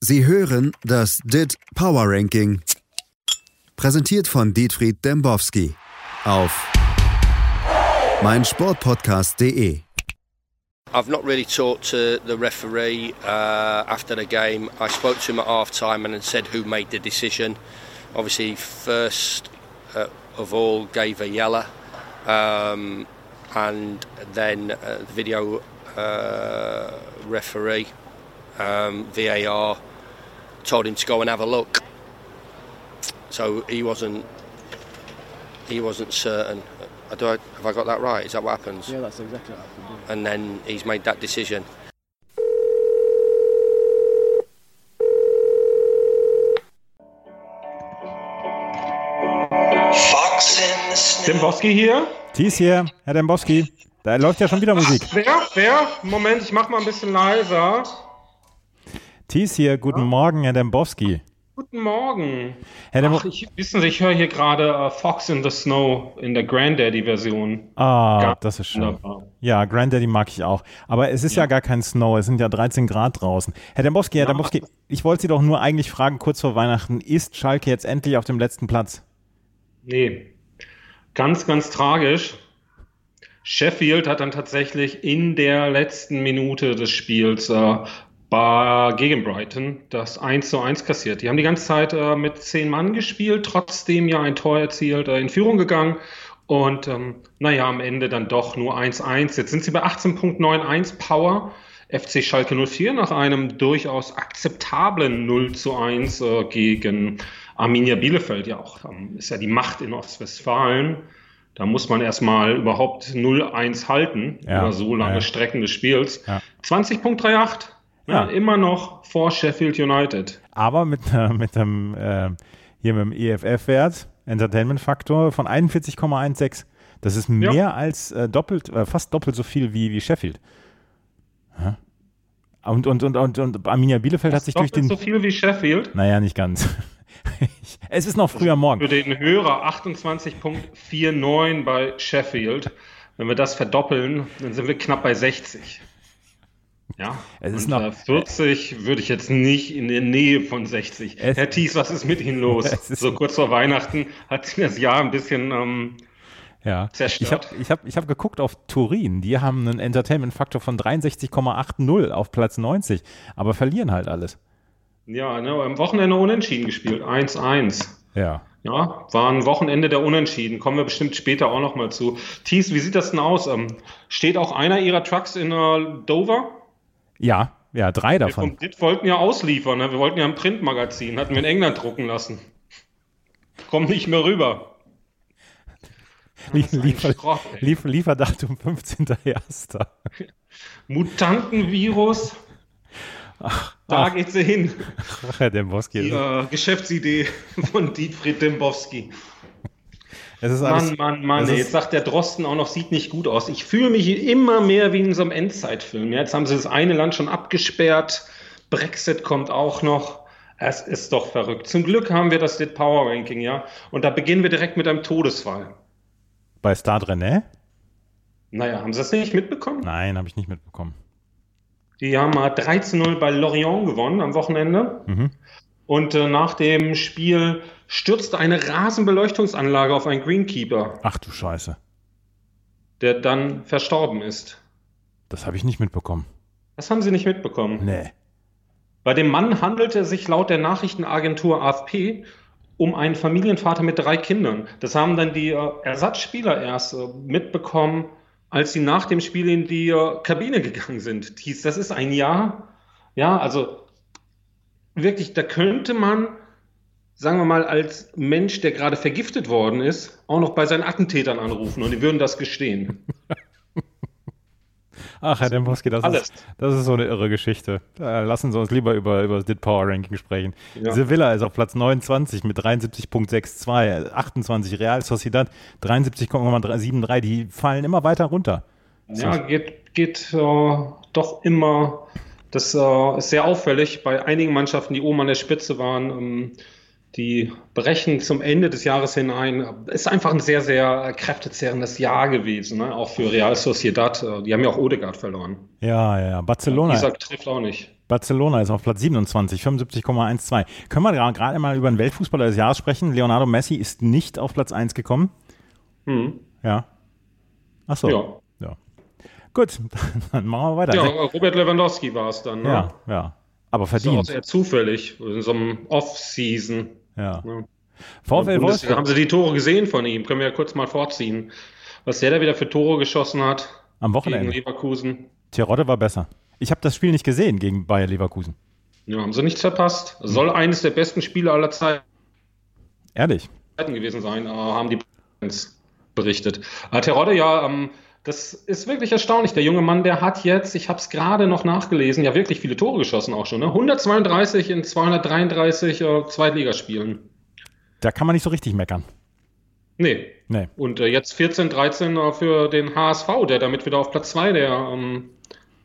Sie hören das DIT Power Ranking. Präsentiert von Dietfried Dembowski auf meinsportpodcast.de. I've not really talked to the referee uh, after the game. I spoke to him at half time and said who made the decision. Obviously, first uh, of all, gave a yellow, um, and then uh, the video uh, referee, um, VAR, told him to go and have a look. So he wasn't he wasn't certain. I have I got that right? Is that what happens? Yeah, that's exactly what happened. And then he's made that decision. Dembowski hier. Thies hier, Herr Dembowski. Da läuft ja schon wieder Musik. Wer? Wer? Moment, ich mach mal ein bisschen leiser. Thies hier, guten Morgen, Herr Dembowski. Guten Morgen. Herr Ach, ich, wissen Sie, ich höre hier gerade uh, Fox in the Snow in der Granddaddy-Version. ah, Ganz das ist schön. wunderbar. Ja, Granddaddy mag ich auch. Aber es ist ja. gar kein Snow, es sind ja 13 Grad draußen. Herr Dembowski, Herr Ja. Dembowski, ich wollte Sie doch nur eigentlich fragen, kurz vor Weihnachten, ist Schalke jetzt endlich auf dem letzten Platz? Nee. Ganz, ganz tragisch. Sheffield hat dann tatsächlich in der letzten Minute des Spiels äh, bei, gegen Brighton das 1 zu 1 kassiert. Die haben die ganze Zeit äh, mit zehn Mann gespielt, trotzdem ja ein Tor erzielt, äh, in Führung gegangen. Und ähm, naja, am Ende dann doch nur 1-1. Jetzt sind sie bei 18.91 Power. FC Schalke 04 nach einem durchaus akzeptablen 0 zu 1 äh, gegen Arminia Bielefeld. Ja, auch ähm, ist ja die Macht in Ostwestfalen. Da muss man erstmal überhaupt 0-1 halten Ja, über so lange ja. Strecken des Spiels. Ja. 20.38. Ja, Ja. immer noch vor Sheffield United. Aber mit, äh, mit dem, äh, hier mit dem EFF-Wert, Entertainment-Faktor von 41,16. Das ist mehr Ja. als äh, doppelt, äh, fast doppelt so viel wie, wie Sheffield. Hä? Und, und, und, und, und Arminia Bielefeld hat sich durch Doppelt den. so viel wie Sheffield. Naja, nicht ganz. Es ist noch früher morgen. Für den Hörer 28.49 bei Sheffield. Wenn wir das verdoppeln, dann sind wir knapp bei 60. Ja, Es ist noch- äh, 40 würde ich jetzt nicht in der Nähe von 60. Es- Herr Thies, was ist mit Ihnen los? So kurz vor Weihnachten hat sich das Jahr ein bisschen ähm, Ja. Zerstört. Ich habe ich hab, ich hab geguckt auf Turin. Die haben einen Entertainment-Faktor von 63,80 auf Platz 90, aber verlieren halt alles. ja, ne, am Wochenende unentschieden gespielt. 1-1. Ja. Ja, war ein Wochenende der Unentschieden. Kommen wir bestimmt später auch noch mal zu. Thies, wie sieht das denn aus? Ähm, steht auch einer Ihrer Trucks in äh, Dover? Ja, ja, drei Wir davon. DIT wollten ja ausliefern. Ne? Wir wollten ja ein Printmagazin. Hatten wir in England drucken lassen. Kommt nicht mehr rüber. Liefer, Schrott, ey. lief Lieferdatum 15.01. Mutantenvirus. da geht sie hin. Ach, Herr Dembowski. Die äh, Geschäftsidee von Dietfried Dembowski. Mann, Mann, Mann. ey, Jetzt sagt der Drosten auch noch, sieht nicht gut aus. Ich fühle mich immer mehr wie in so einem Endzeitfilm. Ja, Jetzt haben sie das eine Land schon abgesperrt. Brexit kommt auch noch. Es ist doch verrückt. Zum Glück haben wir das DIT Power Ranking, ja. Und da beginnen wir direkt mit einem Todesfall. bei Stade René? Naja, haben Sie das nicht mitbekommen? Nein, habe ich nicht mitbekommen. Die haben mal 13-0 bei Lorient gewonnen am Wochenende. Mhm. Und äh, nach dem Spiel stürzte eine Rasenbeleuchtungsanlage auf einen Greenkeeper, Ach du Scheiße. der dann verstorben ist. Das habe ich nicht mitbekommen. Das haben Sie nicht mitbekommen. Nee. Bei dem Mann handelte es sich laut der Nachrichtenagentur AFP um einen Familienvater mit drei Kindern. Das haben dann die äh, Ersatzspieler erst äh, mitbekommen, als sie nach dem Spiel in die äh, Kabine gegangen sind. Dies, das ist ein Jahr. Ja, also wirklich, da könnte man, sagen wir mal, als Mensch, der gerade vergiftet worden ist, auch noch bei seinen Attentätern anrufen und die würden das gestehen. Ach, Herr Dembowski, das Alles. ist, das ist so eine irre Geschichte. Lassen Sie uns lieber über, über das DIT Power Ranking sprechen. Ja. Sevilla ist auf Platz 29 mit 73,62, 28 Real Sociedad 73,73, die fallen immer weiter runter. Ja, geht, geht äh, doch immer. Das äh, ist sehr auffällig bei einigen Mannschaften, die oben an der Spitze waren. Ähm, die brechen zum Ende des Jahres hinein. Ist einfach ein sehr, sehr kräftezehrendes Jahr gewesen, ne? auch für Real Sociedad. Äh, Die haben ja auch Odegaard verloren. Ja, ja, ja. Barcelona. Isaac trifft auch nicht. Barcelona ist auf Platz 27, 75,12. Können wir gerade mal über den Weltfußballer des Jahres sprechen? Leonardo Messi ist nicht auf Platz 1 gekommen. Hm. Ja. Achso. Ja. ja. Gut, dann machen wir weiter. Ja, Robert Lewandowski war es dann. Ne? Ja, ja. Aber Das ist auch verdient. sehr zufällig, in so einem Off-Season. Ja. Ja. VfL. Wolfsburg. Haben Sie die Tore gesehen von ihm? Können wir ja kurz mal vorziehen. Was der da wieder für Tore geschossen hat Am gegen Wochenende. Leverkusen. Terodde war besser. Ich habe das Spiel nicht gesehen gegen Bayer Leverkusen. Ja, haben sie nichts verpasst. Soll eines der besten Spiele aller Zeiten Ehrlich. gewesen sein, haben die berichtet. Terodde, ja, ähm, das ist wirklich erstaunlich. Der junge Mann, der hat jetzt, ich habe es gerade noch nachgelesen, ja wirklich viele Tore geschossen auch schon. Ne? 132 in 233 äh, Zweitligaspielen. Da kann man nicht so richtig meckern. Nee. Nee. Und äh, jetzt 14, 13 äh, für den HSV, der damit wieder auf Platz 2 der ähm,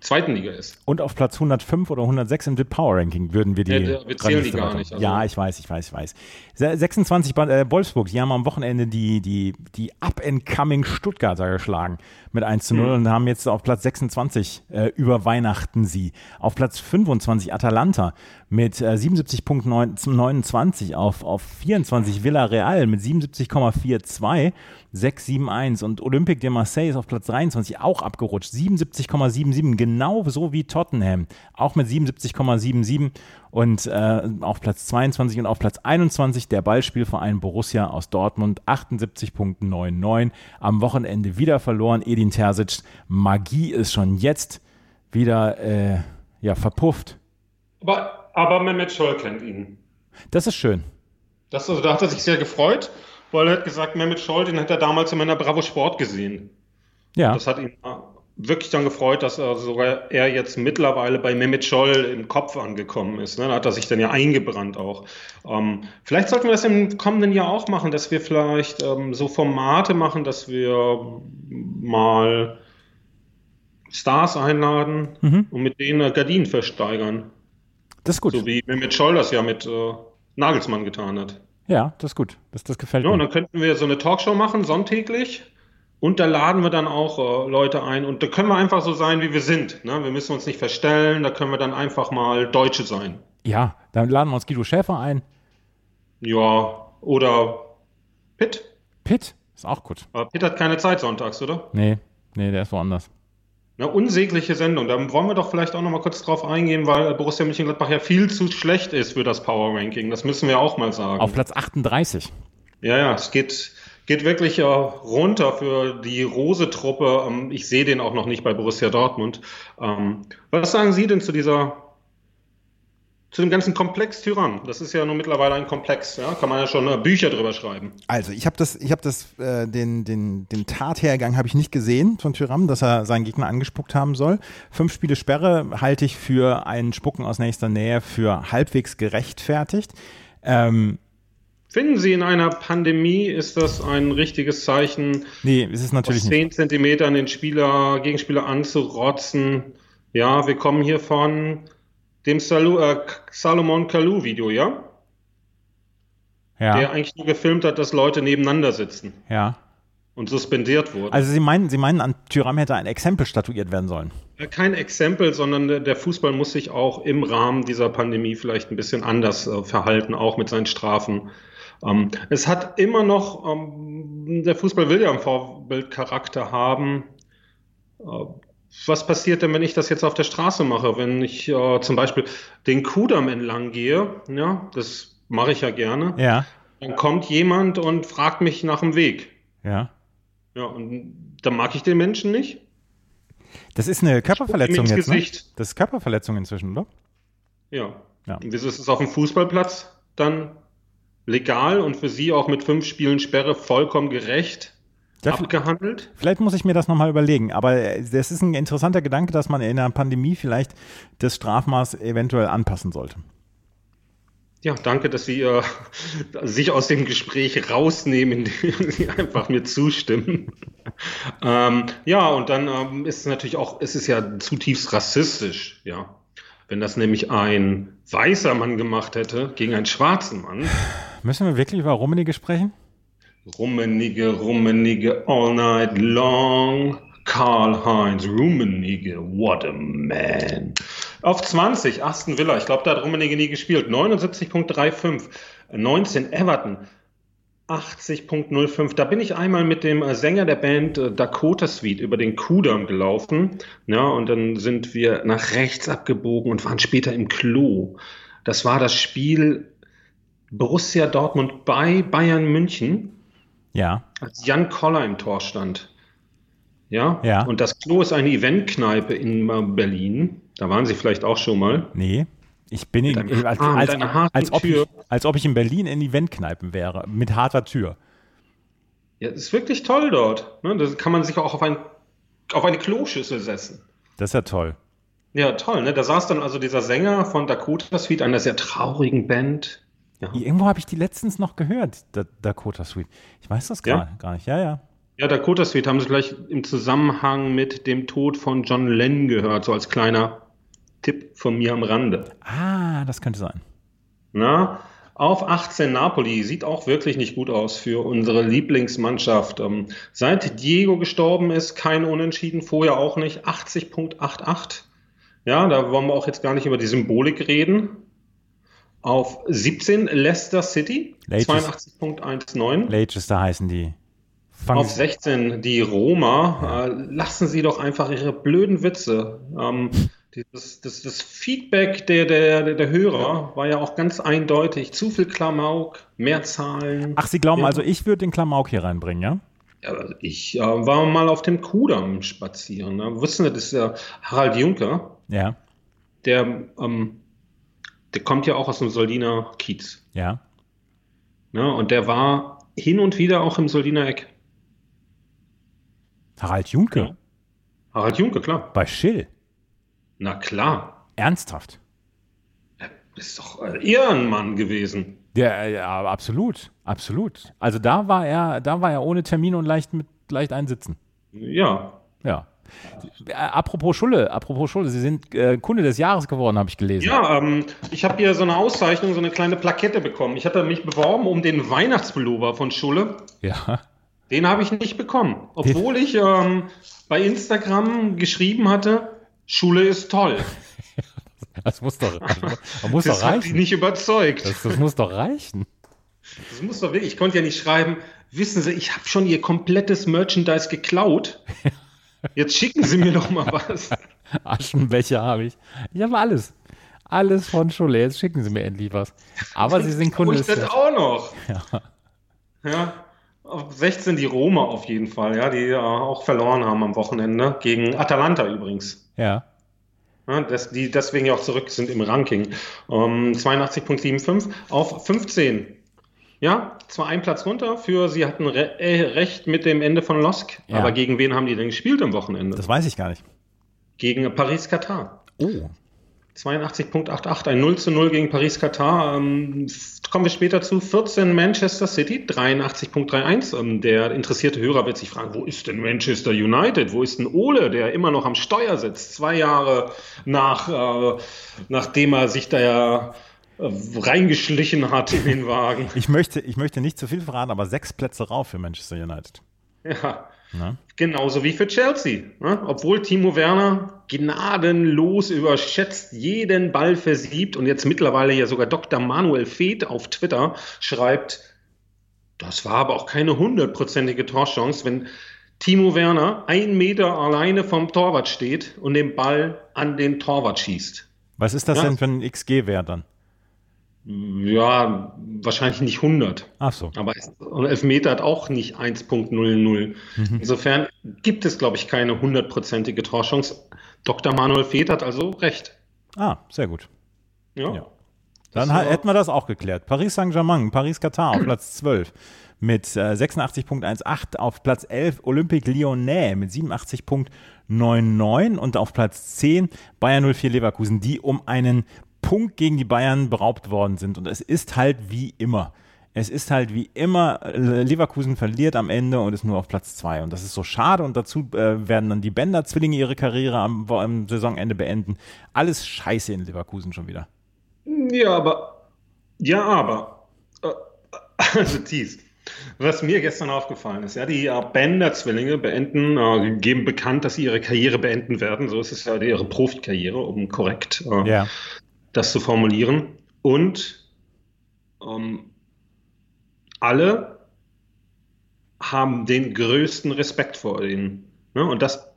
zweiten Liga ist. Und auf Platz 105 oder 106 im Power Ranking würden wir die. Ja, wir zählen die gar nicht, also- Ja, ich weiß, ich weiß, ich weiß. Se- 26 bei äh, Wolfsburg, die haben am Wochenende die, die, die Up-and-Coming Stuttgarter geschlagen mit 1 zu 0 Mhm. und haben jetzt auf Platz 26 äh, über Weihnachten sie. Auf Platz 25 Atalanta mit äh, 77,29 auf, auf 24 Villarreal mit 77,42. 6,71 und Olympique de Marseille ist auf Platz 23 auch abgerutscht. 77,77, genau so wie Tottenham. Auch mit 77,77 und äh, auf Platz 22 und auf Platz 21 der Ballspielverein Borussia aus Dortmund 78,99. Am Wochenende wieder verloren. Edin Terzic, Magie ist schon jetzt wieder äh, ja, verpufft. Aber, aber Mehmet Scholl kennt ihn. Das ist schön. Das, also, da hat er sich sehr gefreut, weil er hat gesagt, Mehmet Scholl, den hat er damals in meiner Bravo Sport gesehen. Ja, Das hat ihn wirklich dann gefreut, dass er sogar er jetzt mittlerweile bei Mehmet Scholl im Kopf angekommen ist. Ne? Da hat er sich dann ja eingebrannt auch. Ähm, vielleicht sollten wir das im kommenden Jahr auch machen, dass wir vielleicht ähm, so Formate machen, dass wir mal Stars einladen Mhm. und mit denen Gardinen versteigern. das ist gut. So wie Mehmet Scholl das ja mit äh, Nagelsmann getan hat. Ja, das ist gut. Das, das gefällt Ja, und mir. dann könnten wir so eine Talkshow machen, sonntäglich. Und da laden wir dann auch äh, Leute ein. Und da können wir einfach so sein, wie wir sind. Ne? Wir müssen uns nicht verstellen. Da können wir dann einfach mal Deutsche sein. Ja, dann laden wir uns Guido Schäfer ein. Ja, oder Pitt. Pitt ist auch gut. Aber Pitt hat keine Zeit sonntags, oder? Nee, nee, der ist woanders. Eine unsägliche Sendung. Da wollen wir doch vielleicht auch noch mal kurz drauf eingehen, weil Borussia Mönchengladbach ja viel zu schlecht ist für das Power Ranking. Das müssen wir auch mal sagen. Auf Platz 38. Ja, ja, es geht, geht wirklich äh, runter für die Rose-Truppe. Ähm, ich sehe den auch noch nicht bei Borussia Dortmund. Ähm, was sagen Sie denn zu dieser, zu dem ganzen Komplex Tyrann? Das ist ja nun mittlerweile ein Komplex, ja? Kann man ja schon äh, Bücher drüber schreiben. Also, ich habe das, ich habe das, äh, den, den, den Tathergang habe ich nicht gesehen von Tyram, dass er seinen Gegner angespuckt haben soll. Fünf Spiele Sperre halte ich für ein Spucken aus nächster Nähe für halbwegs gerechtfertigt. Ähm, Finden Sie, in einer Pandemie ist das ein richtiges Zeichen, nee, ist es natürlich aus nicht. 10 Zentimetern den Spieler, Gegenspieler anzurotzen? Ja, wir kommen hier von dem Salu, äh, Salomon Kalou-Video, ja? der Ja, eigentlich nur gefilmt hat, dass Leute nebeneinander sitzen ja. und suspendiert wurden. Also Sie meinen, Sie meinen, an Tyram hätte ein Exempel statuiert werden sollen. Kein Exempel, sondern der- der Fußball muss sich auch im Rahmen dieser Pandemie vielleicht ein bisschen anders äh, verhalten, auch mit seinen Strafen. Ähm, es hat immer noch, ähm, der Fußball will ja einen Vorbildcharakter haben. Äh, was passiert denn, wenn ich das jetzt auf der Straße mache? Wenn ich äh, zum Beispiel den Kudamm entlang gehe, ja, das mache ich ja gerne, Ja, dann kommt jemand und fragt mich nach dem Weg. ja. Ja, und dann mag ich den Menschen nicht. Das ist eine Körperverletzung jetzt, ne? Gesicht. Das ist Körperverletzung inzwischen, oder? Ja. Ja. Und wieso ist es auf dem Fußballplatz dann legal und für Sie auch mit fünf Spielen Sperre vollkommen gerecht Ja, abgehandelt? Vielleicht muss ich mir das nochmal überlegen, aber äh, das ist ein interessanter Gedanke, dass man in einer Pandemie vielleicht das Strafmaß eventuell anpassen sollte. Ja, danke, dass Sie äh, sich aus dem Gespräch rausnehmen, indem Sie einfach mir zustimmen. ähm, ja, und dann ähm, ist es natürlich auch, es ist ja zutiefst rassistisch, ja. Wenn das nämlich ein weißer Mann gemacht hätte gegen einen schwarzen Mann, Müssen wir wirklich über Rummenigge sprechen? Rummenigge, Rummenigge, all night long. Karl-Heinz Rummenigge, what a man. Auf 20, Aston Villa. Ich glaube, da hat Rummenigge nie gespielt. 79.35. 19, Everton. 80.05. Da bin ich einmal mit dem äh, Sänger der Band äh, Dakota Suite über den Kudamm gelaufen. Ja, und dann sind wir nach rechts abgebogen und waren später im Klo. Das war das Spiel Borussia Dortmund bei Bayern München. Ja. Als Jan Koller im Tor stand. Ja? Ja. Und das Klo ist eine Eventkneipe in Berlin. Da waren Sie vielleicht auch schon mal. Nee. Ich bin in, einem als, als, harten als, ob ich, Tür. als ob ich in Berlin in Eventkneipen wäre, mit harter Tür. Ja, es ist wirklich toll dort. Ne? Da kann man sich auch auf, ein, auf eine Kloschüssel setzen. Das ist ja toll. Ja, toll. Ne? Da saß dann also dieser Sänger von Dakota Suite, einer sehr traurigen Band. Ja, Irgendwo habe ich die letztens noch gehört, Da- Dakota Suite. Ich weiß das Ja? gar, gar nicht. Ja, ja. ja Dakota Suite haben Sie vielleicht im Zusammenhang mit dem Tod von John Lennon gehört, so als kleiner Tipp von mir am Rande. Ah, das könnte sein. Na, auf 18 Napoli sieht auch wirklich nicht gut aus für unsere Lieblingsmannschaft. Ähm, seit Diego gestorben ist, kein Unentschieden, vorher auch nicht. 80.88. Ja, da wollen wir auch jetzt gar nicht über die Symbolik reden. Auf 17 Leicester City, Leicester. 82.19. Leicester heißen die. Fangen Auf Sie- 16 die Roma. Äh, lassen Sie doch einfach Ihre blöden Witze. Ähm, dieses, das, das Feedback der, der, der Hörer war ja auch ganz eindeutig. Zu viel Klamauk, mehr Zahlen. Ach, Sie glauben Ja. also, ich würde den Klamauk hier reinbringen, ja? Ja, also ich äh, war mal auf dem Kudamm spazieren. Ne? Wissen Sie, das ist ja Harald Juncker. Ja, Der, ähm, der kommt ja auch aus dem Soldiner Kiez. ja. Ne? Und der war hin und wieder auch im Soldiner Eck. Harald Junke Ja. Harald Juncker, klar. bei Schill. Na klar. Ernsthaft. Das ist doch äh, Ehrenmann gewesen. Ja, ja, absolut, absolut. Also da war er, da war er ohne Termin und leicht mit leicht einsitzen. Ja. Ja. Äh, apropos Schulle, apropos Schulle, Sie sind äh, Kunde des Jahres geworden, habe ich gelesen. Ja, ähm, ich habe hier so eine Auszeichnung, so eine kleine Plakette bekommen. Ich hatte mich beworben um den Weihnachtspullover von Schulle. Ja. Den habe ich nicht bekommen. Obwohl ich ähm, bei Instagram geschrieben hatte, Schule ist toll. Das muss doch, das muss Das doch hat die reichen. nicht überzeugt. Das, das muss doch reichen. Das muss doch wirklich. Ich konnte ja nicht schreiben, wissen Sie, ich habe schon Ihr komplettes Merchandise geklaut. Jetzt schicken Sie mir doch mal was. Aschenbecher habe ich. Ich habe alles. Alles von Schulle. Jetzt schicken Sie mir endlich was. Aber Sie sind Kunde Und des das auch noch. Ja. Auf 16 die Roma auf jeden Fall, ja, die äh, auch verloren haben am Wochenende. Gegen Atalanta übrigens. Ja. Ja, das, die deswegen ja auch zurück sind im Ranking. Ähm, 82.75 auf 15. Ja, zwar ein Platz runter für, sie hatten re äh, recht mit dem Ende von Losk. Ja. Aber gegen wen haben die denn gespielt am Wochenende? Das weiß ich gar nicht. Gegen Paris-Katar. Oh. 82.88, ein 0 zu 0 gegen Paris-Katar. Ähm, kommen wir später zu. 14 Manchester City, 83.31. Ähm, der interessierte Hörer wird sich fragen, wo ist denn Manchester United? Wo ist denn Ole, der immer noch am Steuer sitzt? Zwei Jahre nach, äh, nachdem er sich da ja reingeschlichen hat in den Wagen. Ich möchte, ich möchte nicht zu viel verraten, aber sechs Plätze rauf für Manchester United. Ja. Ne? Genauso wie für Chelsea. Ne? Obwohl Timo Werner gnadenlos überschätzt, jeden Ball versiebt und jetzt mittlerweile ja sogar Dr. Manuel Feeth auf Twitter schreibt, das war aber auch keine hundertprozentige Torchance, wenn Timo Werner ein Meter alleine vom Torwart steht und den Ball an den Torwart schießt. Was ist das Ja. denn für ein XG-Wert dann? Ja, wahrscheinlich nicht 100. Ach so. Aber Elfmeter hat auch nicht 1.00. Insofern gibt es, glaube ich, keine hundertprozentige Torchance. Dr. Manuel Feeth hat also recht. Ah, sehr gut. Ja. Ja. Dann Das ha- war- hätten wir das auch geklärt. Paris Saint-Germain, Paris-Katar auf Platz 12 mit äh, 86.18, auf Platz 11 Olympique Lyonnais mit 87.99 und auf Platz 10 Bayern 04 Leverkusen, die um einen Punkt gegen die Bayern beraubt worden sind. Und es ist halt wie immer. Es ist halt wie immer, äh, Leverkusen verliert am Ende und ist nur auf Platz 2. Und das ist so schade. Und dazu äh, werden dann die Bender-Zwillinge ihre Karriere am, am Saisonende beenden. Alles scheiße in Leverkusen schon wieder. Ja, aber. Ja, aber. äh, Also, Thies. Was mir gestern aufgefallen ist, ja, die Bender-Zwillinge beenden, äh, geben bekannt, dass sie ihre Karriere beenden werden. So ist es ja ihre Profikarriere, um korrekt äh, ja. Das zu formulieren. Und ähm, alle haben den größten Respekt vor ihnen. Ne? Und das,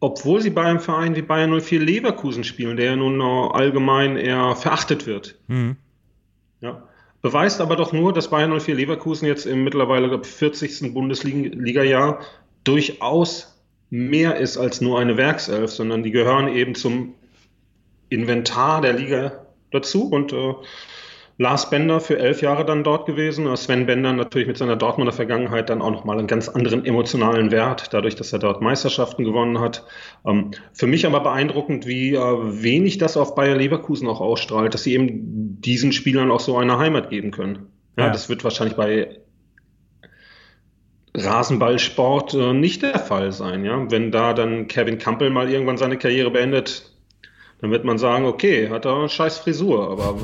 obwohl sie bei einem Verein wie Bayern 04 Leverkusen spielen, der ja nun allgemein eher verachtet wird. Mhm. Ja. Beweist aber doch nur, dass Bayern 04 Leverkusen jetzt im mittlerweile 40. Bundesliga-Jahr durchaus mehr ist als nur eine Werkself, sondern die gehören eben zum Inventar der Liga dazu und äh, Lars Bender für elf Jahre dann dort gewesen. Sven Bender natürlich mit seiner Dortmunder Vergangenheit dann auch nochmal einen ganz anderen emotionalen Wert, dadurch, dass er dort Meisterschaften gewonnen hat. Ähm, für mich aber beeindruckend, wie äh, wenig das auf Bayer Leverkusen auch ausstrahlt, dass sie eben diesen Spielern auch so eine Heimat geben können. Ja, ja. das wird wahrscheinlich bei Rasenballsport äh, nicht der Fall sein. Ja? Wenn da dann Kevin Campbell mal irgendwann seine Karriere beendet, dann wird man sagen, okay, hat er eine scheiß Frisur, aber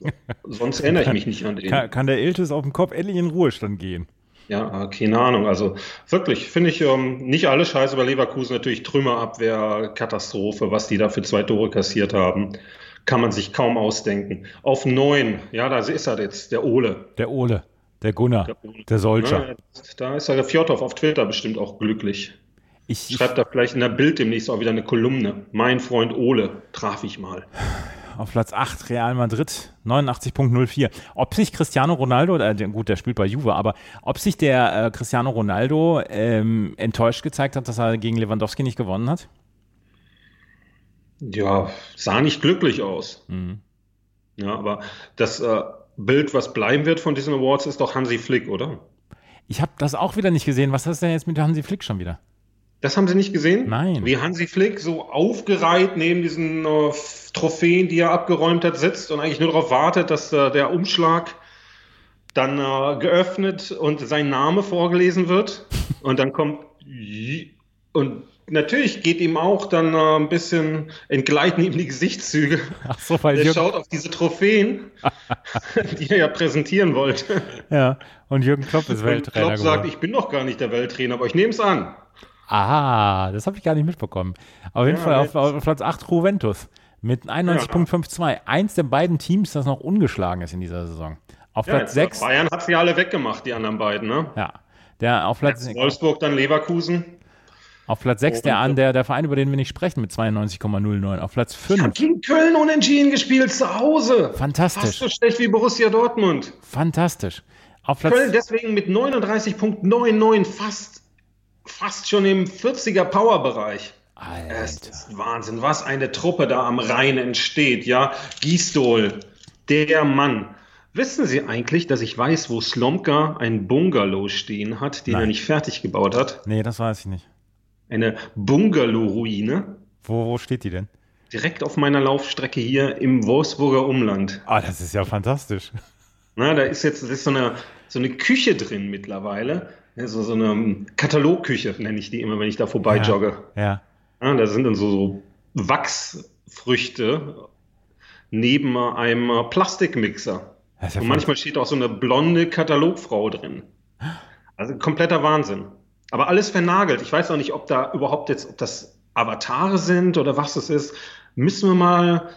Sonst erinnere ich mich nicht an den. Kann, kann der Iltis auf dem Kopf endlich in Ruhestand gehen? Ja, keine Ahnung. Also wirklich, finde ich ähm, nicht alles scheiße bei Leverkusen. Natürlich Trümmerabwehr, Katastrophe, was die da für zwei Tore kassiert haben. Kann man sich kaum ausdenken. Auf neun, ja, da ist er jetzt, der Ole. Der Ole, der Gunnar, der, der Soldier. Ja, da ist er der Fjordhoff auf Twitter bestimmt auch glücklich. Ich, Schreibt da vielleicht in der Bild demnächst auch wieder eine Kolumne. Mein Freund Ole, traf ich mal auf Platz 8 Real Madrid, 89.04. Ob sich Cristiano Ronaldo, äh, gut, der spielt bei Juve, aber ob sich der äh, Cristiano Ronaldo ähm, enttäuscht gezeigt hat, dass er gegen Lewandowski nicht gewonnen hat? Ja, sah nicht glücklich aus. Mhm. Ja, aber das äh, Bild, was bleiben wird von diesen Awards, ist doch Hansi Flick, oder? Ich habe das auch wieder nicht gesehen. Was ist denn jetzt mit Hansi Flick schon wieder? Das haben Sie nicht gesehen? Nein. Wie Hansi Flick so aufgereiht neben diesen äh, Trophäen, die er abgeräumt hat, sitzt und eigentlich nur darauf wartet, dass äh, der Umschlag dann äh, geöffnet und sein Name vorgelesen wird. Und dann kommt und natürlich geht ihm auch dann äh, ein bisschen entgleiten ihm die Gesichtszüge. Ach so, weil er schaut auf diese Trophäen, die er ja präsentieren wollte. Ja, und Jürgen Klopp ist Welttrainer. Klopp sagt, ich bin doch gar nicht der Welttrainer, aber ich nehme es an. Ah, das habe ich gar nicht mitbekommen. Auf jeden ja, Fall auf, auf, Platz 8 Juventus mit 91.52. Ja. Eins der beiden Teams, das noch ungeschlagen ist in dieser Saison. Auf ja, Platz 6. Bayern hat sie alle weggemacht, die anderen beiden, ne? Ja. Der auf Platz Wolfsburg, dann Leverkusen. Auf Platz 6 der, an, der, der Verein, über den wir nicht sprechen, mit 92,09. Auf Platz 5. Hat gegen Köln unentschieden gespielt zu Hause. Fantastisch. Fast so schlecht wie Borussia Dortmund. Fantastisch. Auf Platz Köln deswegen mit 39,99 fast fast schon im 40er Power-Bereich. Alter. Es ist Wahnsinn, was eine Truppe da am Rhein entsteht, ja. Gisdol, der Mann. Wissen Sie eigentlich, dass ich weiß, wo Slomka ein Bungalow stehen hat, den Nein. er nicht fertig gebaut hat? Nee, das weiß ich nicht. Eine Bungalow-Ruine. Wo, wo steht die denn? Direkt auf meiner Laufstrecke hier im Wolfsburger Umland. Ah, das ist ja fantastisch. Na, da ist jetzt ist so, eine, so eine Küche drin mittlerweile. So, so eine Katalogküche nenne ich die immer, wenn ich da vorbei ja, jogge. Ja. ja. Da sind dann so, so Wachsfrüchte neben einem Plastikmixer. Ja Und manchmal steht auch so eine blonde Katalogfrau drin. Also kompletter Wahnsinn. Aber alles vernagelt. Ich weiß auch nicht, ob da überhaupt jetzt, ob das Avatare sind oder was es ist. Müssen wir mal,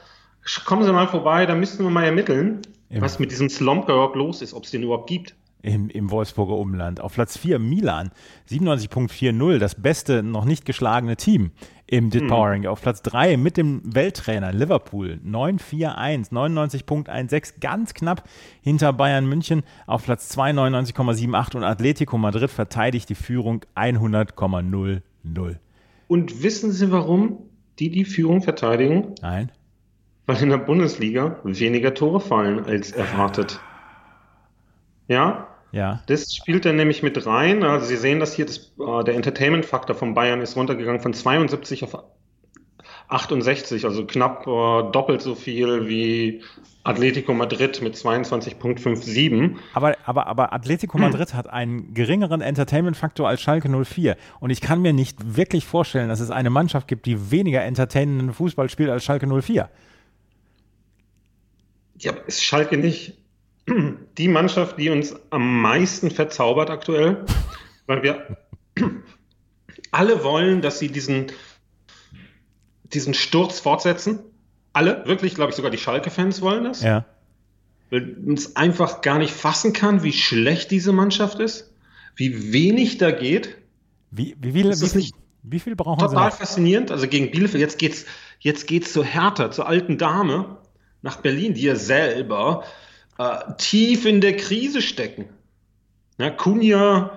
kommen Sie mal vorbei, da müssen wir mal ermitteln, Im was mit diesem Slump Rock los ist, ob es den überhaupt gibt im, im Wolfsburger Umland. Auf Platz 4 Milan, 97.40, das beste noch nicht geschlagene Team im DIT hm. Powering. Auf Platz 3 mit dem Welttrainer Liverpool, 941, 99.16, ganz knapp hinter Bayern München. Auf Platz 2 99,78 und Atletico Madrid verteidigt die Führung 100,00. Und wissen Sie, warum die die Führung verteidigen? Nein. Weil in der Bundesliga weniger Tore fallen als erwartet. Ja? Ja. Das spielt dann nämlich mit rein. Also Sie sehen das hier, das, äh, der Entertainment-Faktor von Bayern ist runtergegangen von 72 auf 68, also knapp äh, doppelt so viel wie Atletico Madrid mit 22,57. Aber, aber, aber Atletico Madrid hm. hat einen geringeren Entertainment-Faktor als Schalke 04. Und ich kann mir nicht wirklich vorstellen, dass es eine Mannschaft gibt, die weniger entertainenden Fußball spielt als Schalke 04. Ja, ist Schalke nicht die Mannschaft, die uns am meisten verzaubert aktuell, weil wir alle wollen, dass sie diesen, diesen Sturz fortsetzen. Alle, wirklich, glaube ich, sogar die Schalke-Fans wollen das. Ja. Weil man es einfach gar nicht fassen kann, wie schlecht diese Mannschaft ist, wie wenig da geht. Wie, wie, wie, Ist wie, nicht wie viel brauchen Total sie noch? faszinierend. Also gegen Bielefeld, jetzt geht's, jetzt geht's zu Hertha, zur alten Dame nach Berlin, die ja selber äh, tief in der Krise stecken. Ja, Kunja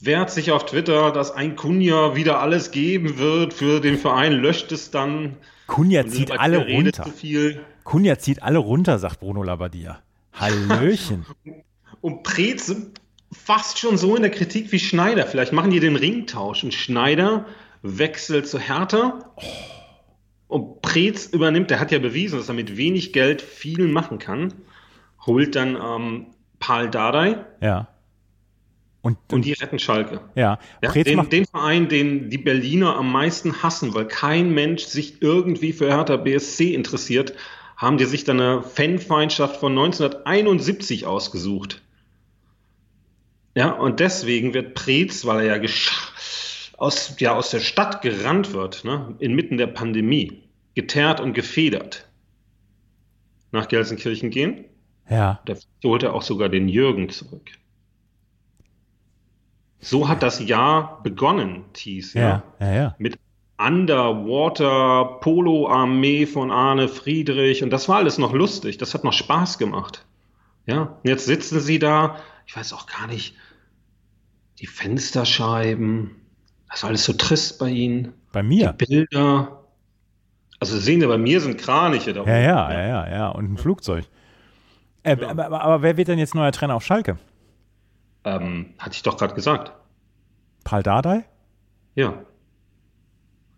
wehrt sich auf Twitter, dass ein Kunja wieder alles geben wird für den Verein, löscht es dann. Kunja zieht alle runter. Kunja zieht alle runter, sagt Bruno Labbadia. Hallöchen. Und Preetz fast schon so in der Kritik wie Schneider. Vielleicht machen die den Ringtausch und Schneider wechselt zu Hertha. Und Preetz übernimmt, der hat ja bewiesen, dass er mit wenig Geld viel machen kann. Holt dann ähm, Paul Dardai ja. Und, und die retten Schalke. ja, Ja, den, den Verein, den die Berliner am meisten hassen, weil kein Mensch sich irgendwie für Hertha BSC interessiert, haben die sich dann eine Fanfeindschaft von 1971 ausgesucht. Ja, und deswegen wird Preetz, weil er ja aus, ja aus der Stadt gerannt wird, ne, inmitten der Pandemie, geteert und gefedert, nach Gelsenkirchen gehen. Ja, Da holt er auch sogar den Jürgen zurück. So hat das Jahr begonnen, Thies. ja, ja, ja. Mit Underwater, Polo-Armee von Arne Friedrich und das war alles noch lustig. Das hat noch Spaß gemacht. Ja, und jetzt sitzen sie da, ich weiß auch gar nicht, die Fensterscheiben, das ist alles so trist bei ihnen. Bei mir. Bilder. Also sehen Sie, bei mir sind Kraniche da Ja, ja, ja, ja, ja. Und ein Flugzeug. Äh, aber, aber, aber wer wird denn jetzt neuer Trainer auf Schalke? Ähm, hatte ich doch gerade gesagt. Paul Dardai? Ja.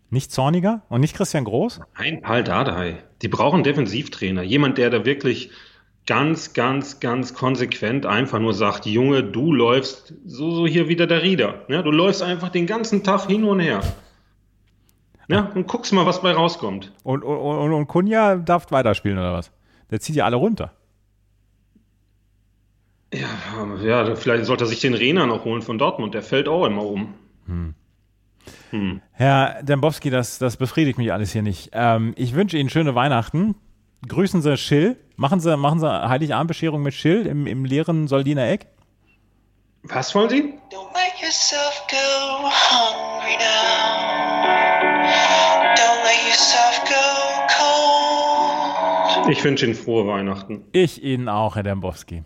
Nicht Zorniger? Und nicht Christian Groß? Ein Paul Dardai. Die brauchen Defensivtrainer. Jemand, der da wirklich ganz, ganz, ganz konsequent einfach nur sagt, Junge, du läufst, so, so hier wieder der Rieder. Ne? Du läufst einfach den ganzen Tag hin und her. Ja, und guckst mal, was bei rauskommt. Und, und, und, und Kunja darf weiterspielen oder was? Der zieht ja alle runter. Ja, ja, vielleicht sollte er sich den Rena noch holen von Dortmund. Der fällt auch immer um. Hm. Herr Dembowski, das, das befriedigt mich alles hier nicht. Ähm, ich wünsche Ihnen schöne Weihnachten. Grüßen Sie Schill. Machen Sie, machen Sie Heiligabendbescherung mit Schill im, im leeren Soldiner Eck. Was wollen Sie? Don't make yourself go hungry now. Don't let yourself go cold. Ich wünsche Ihnen frohe Weihnachten. Ich Ihnen auch, Herr Dembowski.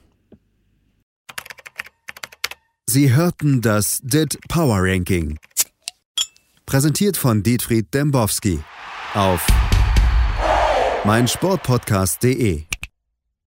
Sie hörten das DIT Power Ranking. Präsentiert von Dietfried Dembowski auf meinsportpodcast.de.